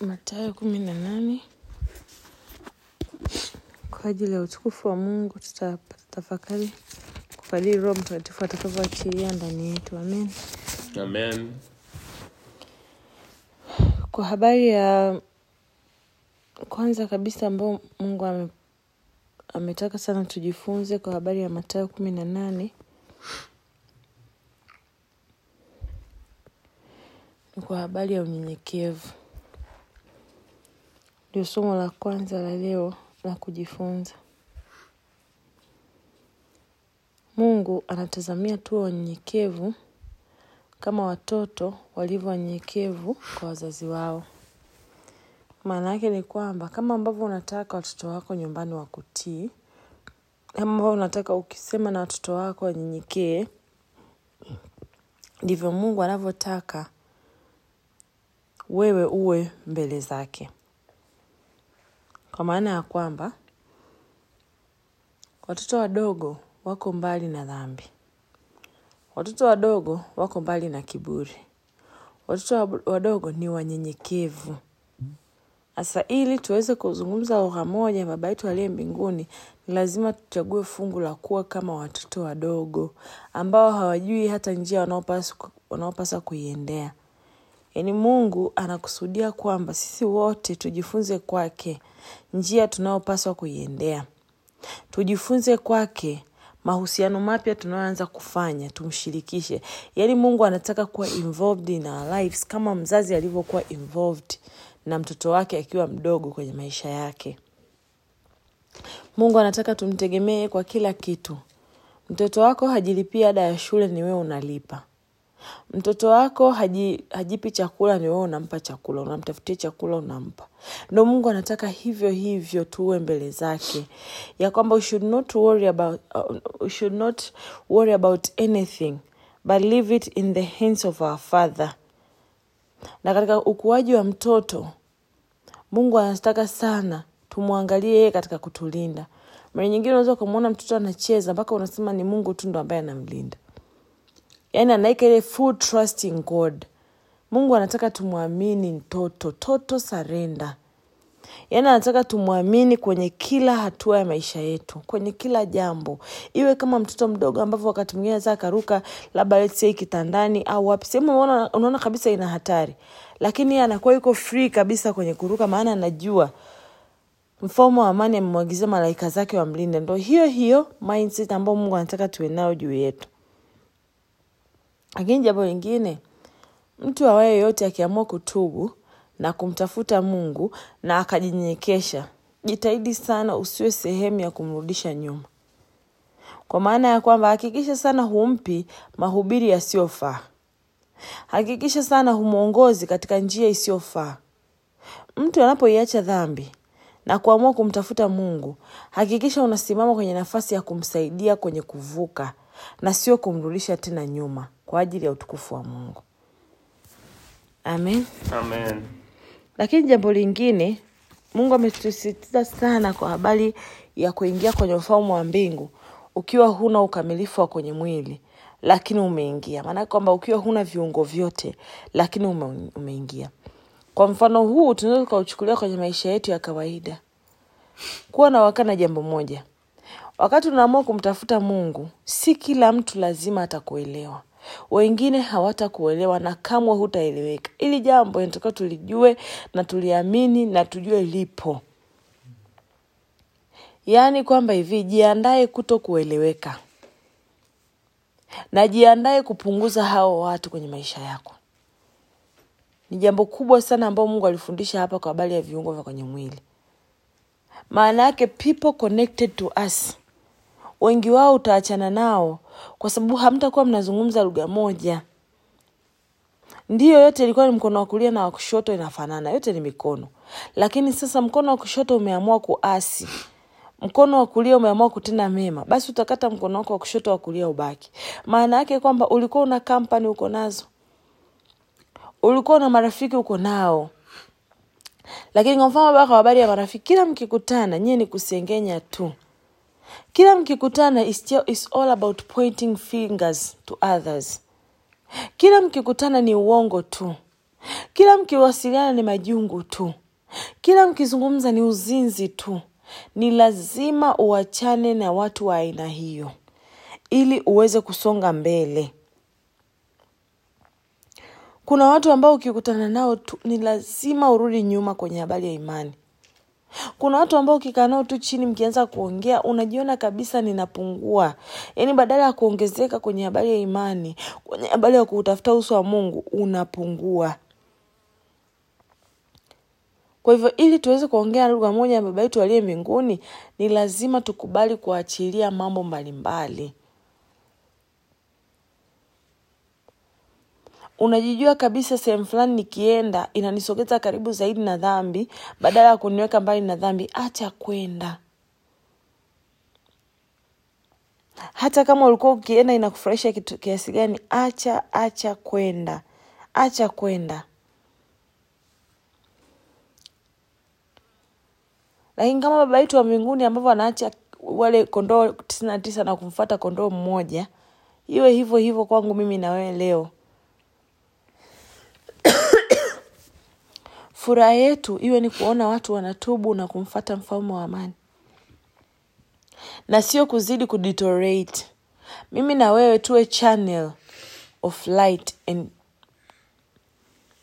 Mathayo kumi na nane. Kwa ajili ya utukufu wa Mungu tutatafakari tafakari kadiri Roho Mtakatifu atakavyoachilia ndani yetu. Amen. Amen. Kwa habari ya kwanza kabisa ambayo Mungu ame, ametaka sana tujifunze kwa habari ya Mathayo kumi na nane ni kwa habari ya unyenyekevu. Ndio somo la kwanza la leo la kujifunza. Mungu anatazamia tu wanyenyekevu kama watoto walivyo wanyenyekevu kwa wazazi wao. Maana yake ni kwamba kama ambavyo unataka watoto wako nyumbani wakutii, kama ambavyo unataka ukisema na watoto wako wanyenyekee, ndivyo Mungu anavyotaka wewe uwe mbele zake. Kwa maana ya kwamba watoto wadogo wako mbali na dhambi. Watoto wadogo wako mbali na kiburi. Watoto wadogo ni wanyenyekevu. Sasa ili tuweze kuzungumza lugha moja baba yetu aliye mbinguni, ni lazima tuchague fungu la kuwa kama watoto wadogo ambao hawajui hata njia wanaopaswa kuiendea. Yaani Mungu anakusudia kwamba sisi wote tujifunze kwake njia tunayopaswa kuiendea. Tujifunze kwake mahusiano mapya tunayoanza kufanya, tumshirikishe. Yaani Mungu anataka kuwa involved in our lives kama mzazi alivyokuwa involved na mtoto wake akiwa mdogo kwenye maisha yake. Mungu anataka tumtegemee kwa kila kitu. Mtoto wako hajilipii ada ya shule, ni wewe unalipa. Mtoto wako haji, hajipi chakula, ni wewe unampa chakula, unamtafutia chakula, unampa. Ndo Mungu anataka hivyo hivyo tuwe mbele zake, ya kwamba we should not worry about, uh, should not worry about anything but leave it in the hands of our Father. Na katika ukuaji wa mtoto Mungu anataka sana tumwangalie yeye katika kutulinda. Mara nyingine unaweza ukamwona mtoto anacheza mpaka unasema ni Mungu tu ndo ambaye anamlinda, yaani anaweka ile full trust in God. Mungu anataka tumwamini mtoto, toto sarenda, yaani anataka tumwamini kwenye kila hatua ya maisha yetu, kwenye kila jambo, iwe kama mtoto mdogo ambavyo wakati mwingine anaweza akaruka labda kitandani au wapi, sehemu unaona kabisa ina hatari, lakini anakuwa yuko free kabisa kwenye kuruka, maana anajua mfalme wa amani amemwagizia malaika zake wamlinde. Ndo hiyo hiyo mindset ambayo Mungu anataka tuwe nayo juu yetu. Lakini jambo lingine, mtu awaye yote akiamua kutubu na kumtafuta Mungu na akajinyenyekesha, jitahidi sana usiwe sehemu ya kumrudisha nyuma, kwa maana ya kwamba hakikisha sana humpi mahubiri yasiyofaa, hakikisha sana humwongozi katika njia isiyofaa. Mtu anapoiacha dhambi na kuamua kumtafuta Mungu, hakikisha unasimama kwenye nafasi ya kumsaidia kwenye kuvuka na sio kumrudisha tena nyuma kwa ajili ya utukufu wa Mungu. Amen. Amen. Lakini jambo lingine, Mungu ametusisitiza sana kwa habari ya kuingia kwenye ufalme wa mbingu ukiwa huna ukamilifu wa kwenye mwili, lakini umeingia. Maanake kwamba ukiwa huna viungo vyote, lakini ume, umeingia. Kwa mfano huu tunaweza tukauchukulia kwenye maisha yetu ya kawaida. Kuwa na wakana jambo moja, wakati unaamua kumtafuta Mungu, si kila mtu lazima atakuelewa. Wengine hawatakuelewa na kamwe hutaeleweka. Ili jambo inatakiwa tulijue na tuliamini na tujue lipo, yaani kwamba hivi, jiandae kuto kueleweka na jiandae kupunguza hao watu kwenye maisha yako. Ni jambo kubwa sana ambao Mungu alifundisha hapa kwa habari ya viungo vya kwenye mwili. Maana yake people connected to us, wengi wao utaachana nao kwa sababu hamtakuwa mnazungumza lugha moja. Ndiyo, yote ilikuwa ni mkono wa kulia na wa kushoto inafanana, yote ni mikono, lakini sasa mkono wa kushoto umeamua kuasi, mkono wa kulia umeamua kutenda mema, basi utakata mkono wako wa kushoto, wa kulia ubaki. Maana yake kwamba ulikuwa una kampani uko nazo. Ulikuwa una marafiki uko nao, lakini kwa mfano baka habari ya marafiki, kila mkikutana nyie ni kusengenya tu, kila mkikutana is, all about pointing fingers to others, kila mkikutana ni uongo tu, kila mkiwasiliana ni majungu tu, kila mkizungumza ni uzinzi tu. Ni lazima uachane na watu wa aina hiyo ili uweze kusonga mbele. Kuna watu ambao ukikutana nao tu ni lazima urudi nyuma kwenye habari ya imani. Kuna watu ambao ukikaa nao tu chini mkianza kuongea unajiona kabisa ninapungua. Yaani badala ya kuongezeka kwenye habari ya imani, kwenye habari ya kuutafuta uso wa Mungu unapungua. Kwa hivyo ili tuweze kuongea lugha moja ya baba yetu aliye mbinguni, ni lazima tukubali kuachilia mambo mbalimbali. Unajijua kabisa sehemu fulani nikienda inanisogeza karibu zaidi na dhambi, badala ya kuniweka mbali na dhambi, acha kwenda. Hata kama ulikuwa ukienda inakufurahisha kitu kiasi gani, acha acha kwenda, acha kwenda. Lakini kama baba yetu wa mbinguni ambavyo anaacha wale kondoo tisini na tisa na kumfata kondoo mmoja, iwe hivyo hivyo kwangu mimi na wewe leo. Furaha yetu iwe ni kuona watu wanatubu na kumfata mfalme wa amani, na sio kuzidi kudeteriorate. Mimi na wewe tuwe channel of light and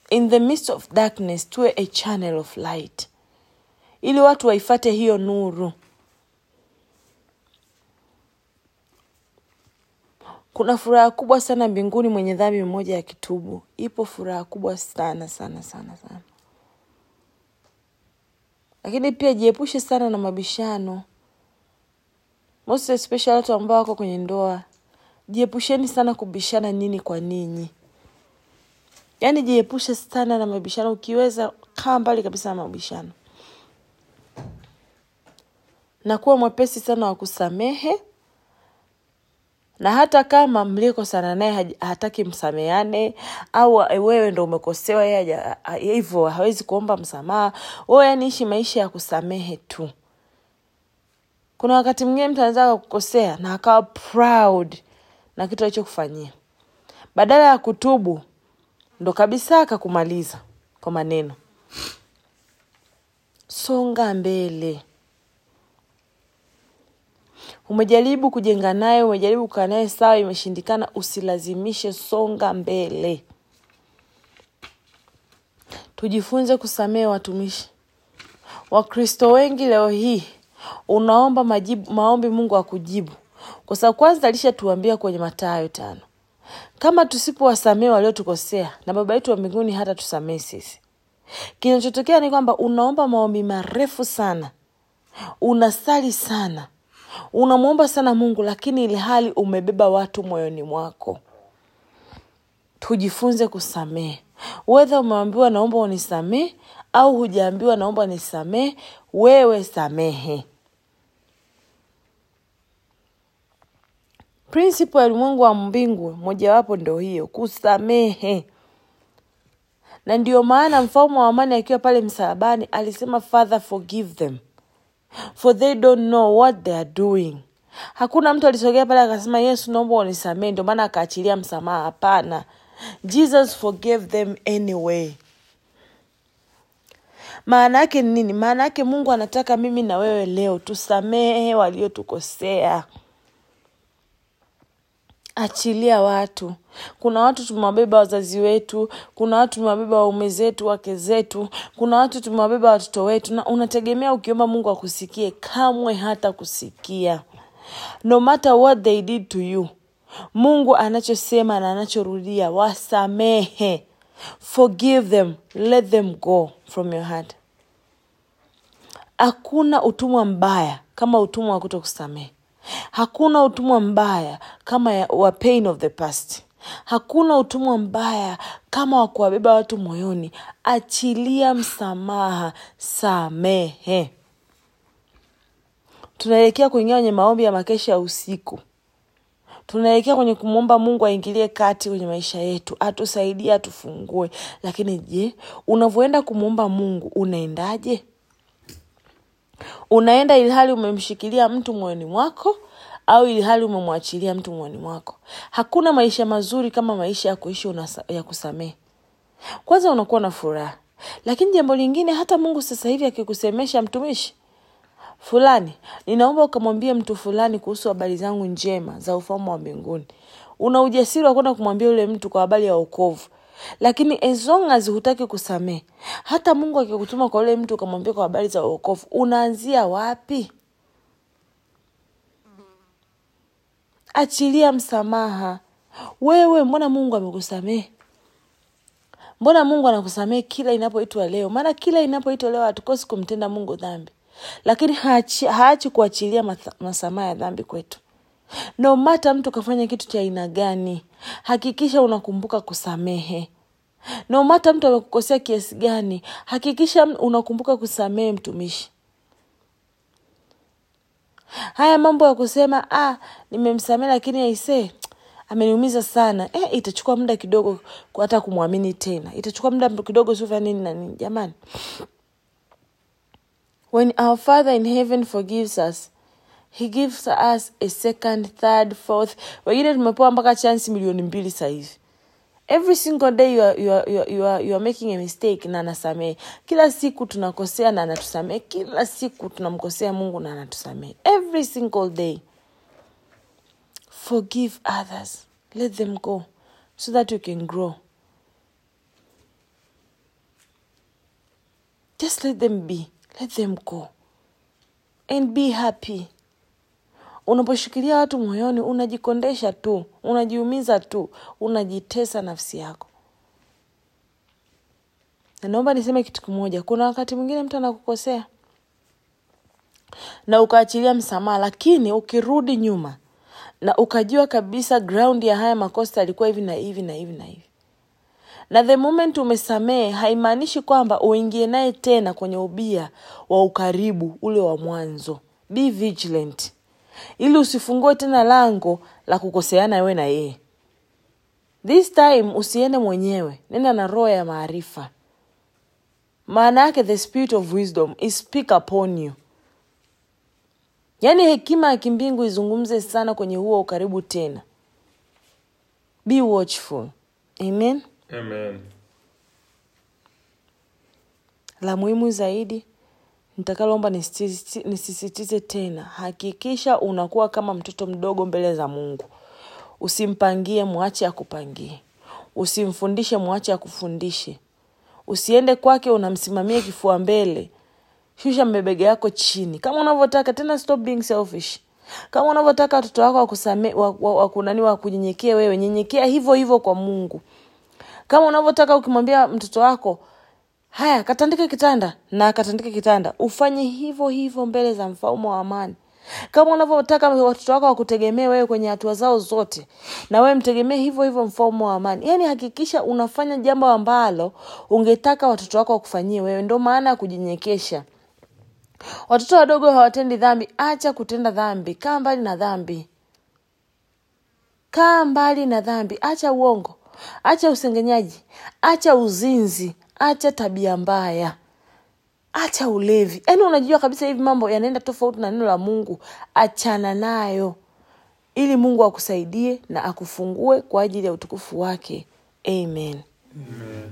in the midst of darkness tuwe a channel of light, ili watu waifate hiyo nuru. Kuna furaha kubwa sana mbinguni mwenye dhambi mmoja ya kitubu Ipo furaha kubwa sana sana sana sana, lakini pia jiepushe sana na mabishano, most watu ambao wako kwenye ndoa. Jiepusheni sana kubishana nini kwa ninyi, yaani jiepushe sana na mabishano. Ukiweza kaa mbali kabisa na mabishano na kuwa mwepesi sana wa kusamehe na hata kama mliokosana naye hataki msameane, au wewe ndo umekosewa yeye hivyo hawezi kuomba msamaha, wewe yani ishi maisha ya kusamehe tu. Kuna wakati mwingine mtu anaweza kukosea na akawa proud na kitu alichokufanyia, badala ya kutubu ndo kabisa akakumaliza kwa maneno. Songa mbele. Umejaribu kujenga naye, umejaribu kukaa naye sawa, imeshindikana, usilazimishe, songa mbele. Tujifunze kusamehe watumishi. Wakristo wengi leo hii unaomba majibu, maombi Mungu akujibu, kwa sababu kwanza alishatuambia kwenye matayo tano kama tusipowasamehe waliotukosea na baba yetu wa mbinguni hata tusamehe sisi. Kinachotokea ni kwamba unaomba maombi marefu sana, unasali sana unamwomba sana Mungu, lakini ili hali umebeba watu moyoni mwako. Tujifunze kusamehe, wedha umeambiwa naomba unisamehe au hujaambiwa naomba nisamehe, wewe samehe. Prinsipo ya ulimwengu wa mbingu mojawapo ndo hiyo, kusamehe. Na ndiyo maana mfalme wa amani akiwa pale msalabani alisema, Father forgive them for they don't know what they are doing. Hakuna mtu alisogea pale akasema Yesu, naomba unisamee ndio maana akaachilia msamaha. Hapana, Jesus forgave them anyway. Maana yake ni nini? Maana yake Mungu anataka mimi na wewe leo tusamehe waliotukosea. Achilia watu. Kuna watu tumewabeba wazazi wetu, kuna watu tumewabeba waume zetu, wake zetu, kuna watu tumewabeba watoto wetu, na unategemea ukiomba Mungu akusikie? Kamwe hata kusikia. No matter what they did to you, Mungu anachosema na anachorudia, wasamehe, forgive them, let them go from your heart. Hakuna utumwa mbaya kama utumwa wa kuto kusamehe. Hakuna utumwa mbaya kama ya, wa pain of the past. Hakuna utumwa mbaya kama wa kuwabeba watu moyoni. Achilia msamaha, samehe. Tunaelekea kuingia kwenye maombi ya makesha ya usiku. Tunaelekea kwenye kumwomba Mungu aingilie kati kwenye maisha yetu, atusaidie, atufungue. Lakini je, unavyoenda kumwomba Mungu unaendaje? Unaenda ilhali umemshikilia mtu moyoni mwako au ilhali umemwachilia mtu moyoni mwako? Hakuna maisha mazuri kama maisha ya kuishi ya kusamehe. kwanza unakuwa na furaha lakini jambo lingine hata mungu sasa hivi akikusemesha mtumishi fulani ninaomba ukamwambie mtu fulani kuhusu habari zangu njema za ufalme wa mbinguni una ujasiri wa kwenda kumwambia yule mtu kwa habari ya wokovu lakini as hutaki kusamehe hata mungu akikutuma kwa yule mtu ukamwambia kwa habari za uokovu unaanzia wapi? Achilia msamaha. Wewe mbona mungu amekusamehe? Mbona mungu anakusamehe kila inapoitwa leo? Maana kila inapoitwa leo hatukosi kumtenda mungu dhambi. Lakini haachi kuachilia masamaha ya dhambi kwetu no mata mtu kafanya kitu cha aina gani hakikisha unakumbuka kusamehe. No mata mtu amekukosea kiasi gani hakikisha unakumbuka kusamehe mtumishi. Haya mambo ya kusema ah, nimemsamehe lakini aisee ameniumiza sana. Eh, itachukua muda kidogo hata kumwamini tena. Itachukua muda kidogo sufanya nini na nini. Jamani. When our father in heaven forgives us he gives us a second third fourth. Wengine tumepewa mpaka chansi milioni mbili sahivi every single day you are, you are, you are, you are, you are making a mistake na anasamehe. Kila siku tunakosea na anatusamehe. Kila siku tunamkosea mungu na anatusamehe. Every single day. Forgive others. Let them go so that you can grow. Just let them be. Let them go. And be happy unaposhikilia watu moyoni unajikondesha tu unajiumiza tu unajitesa nafsi yako. Na naomba niseme kitu kimoja kuna wakati mwingine mtu anakukosea na ukaachilia msamaha lakini ukirudi nyuma na ukajua kabisa ground ya haya makosa alikuwa hivi na hivi na hivi na hivi. Na the moment umesamehe haimaanishi kwamba uingie naye tena kwenye ubia wa ukaribu ule wa mwanzo. Be vigilant ili usifungue tena lango la kukoseana wewe na yeye. This time usiende mwenyewe. Nenda na roho ya maarifa. Maana yake the spirit of wisdom is speak upon you. Yaani hekima ya kimbingu izungumze sana kwenye huo ukaribu tena. Be watchful. Amen. Amen. la muhimu zaidi nitakaloomba nisisitize tena hakikisha unakuwa kama mtoto mdogo mbele za mungu. Usimpangie mwache akupangie. Usimfundishe mwache akufundishe. Usiende kwake unamsimamia kifua mbele. Shusha mbebege yako chini. Kama unavyotaka tena stop being selfish. Kama unavyotaka watoto wako wakusame wa- wa- wakunani wewe nyenyekea hivyo hivyo kwa mungu. Kama unavyotaka ukimwambia mtoto wako haya katandike kitanda na katandike kitanda. Ufanye hivyo hivyo mbele za mfalme wa amani. Kama unavyotaka watoto wako wakutegemee wewe kwenye hatua zao zote na wewe mtegemee hivyo hivyo mfalme wa amani. Yaani hakikisha unafanya jambo ambalo ungetaka watoto wako wakufanyie wewe. Ndio maana ya kujinyekesha watoto wadogo hawatendi dhambi. Acha kutenda dhambi. Kaa mbali na dhambi. Kaa mbali na dhambi. Acha uongo. Acha usengenyaji. Acha uzinzi acha tabia mbaya. Acha ulevi. Yaani unajua kabisa hivi mambo yanaenda tofauti na neno la mungu. Achana nayo. Ili mungu akusaidie na akufungue kwa ajili ya utukufu wake. Amen. Amen.